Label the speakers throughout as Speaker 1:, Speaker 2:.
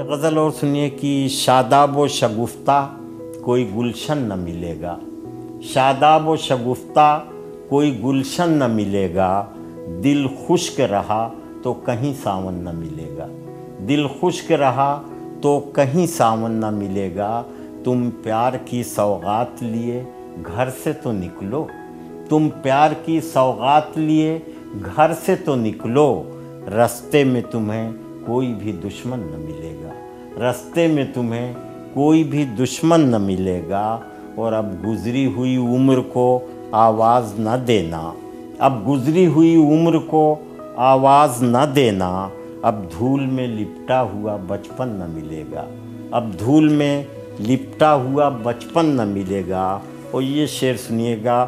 Speaker 1: غزل اور سنیے کہ شاداب و شگفتہ کوئی گلشن نہ ملے گا۔ شاداب و شگفتہ کوئی گلشن نہ ملے گا۔ دل خشک رہا تو کہیں ساون نہ ملے گا۔ دل خشک رہا تو کہیں ساون نہ ملے گا۔ تم پیار کی سوغات لیے گھر سے تو نکلو۔ تم پیار کی سوغات لیے گھر سے تو نکلو۔ رستے میں تمہیں کوئی بھی دشمن نہ ملے گا۔ رستے میں تمہیں کوئی بھی دشمن نہ ملے گا۔ اور اب گزری ہوئی عمر کو آواز نہ دینا۔ اب گزری ہوئی عمر کو آواز نہ دینا۔ اب دھول میں لپٹا ہوا بچپن نہ ملے گا۔ اب دھول میں لپٹا ہوا بچپن نہ ملے گا۔ اور یہ شعر سنیے گا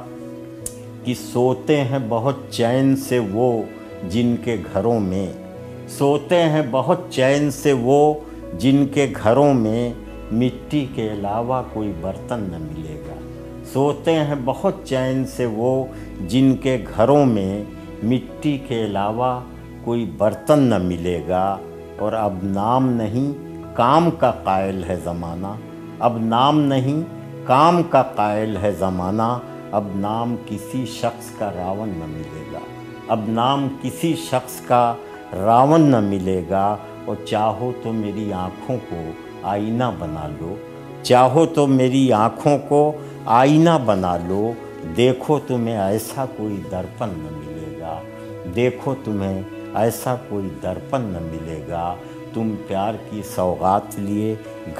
Speaker 1: کہ سوتے ہیں بہت چین سے وہ جن کے گھروں میں۔ سوتے ہیں بہت چین سے وہ جن کے گھروں میں مٹی کے علاوہ کوئی برتن نہ ملے گا۔ سوتے ہیں بہت چین سے وہ جن کے گھروں میں مٹی کے علاوہ کوئی برتن نہ ملے گا۔ اور اب نام نہیں، کام کا قائل ہے زمانہ۔ اب نام نہیں، کام کا قائل ہے زمانہ۔ اب نام کسی شخص کا راون نہ ملے گا۔ اب نام کسی شخص کا راون نہ ملے گا اور چاہو تو میری آنکھوں کو آئینہ بنا لو۔ چاہو تو میری آنکھوں کو آئینہ بنا لو۔ دیکھو تمہیں ایسا کوئی درپن نہ ملے گا۔ دیکھو تمہیں ایسا کوئی درپن نہ ملے گا۔ تم پیار کی سوغات لیے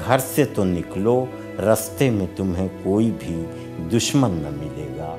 Speaker 1: گھر سے تو نکلو۔ رستے میں تمہیں کوئی بھی دشمن نہ ملے گا۔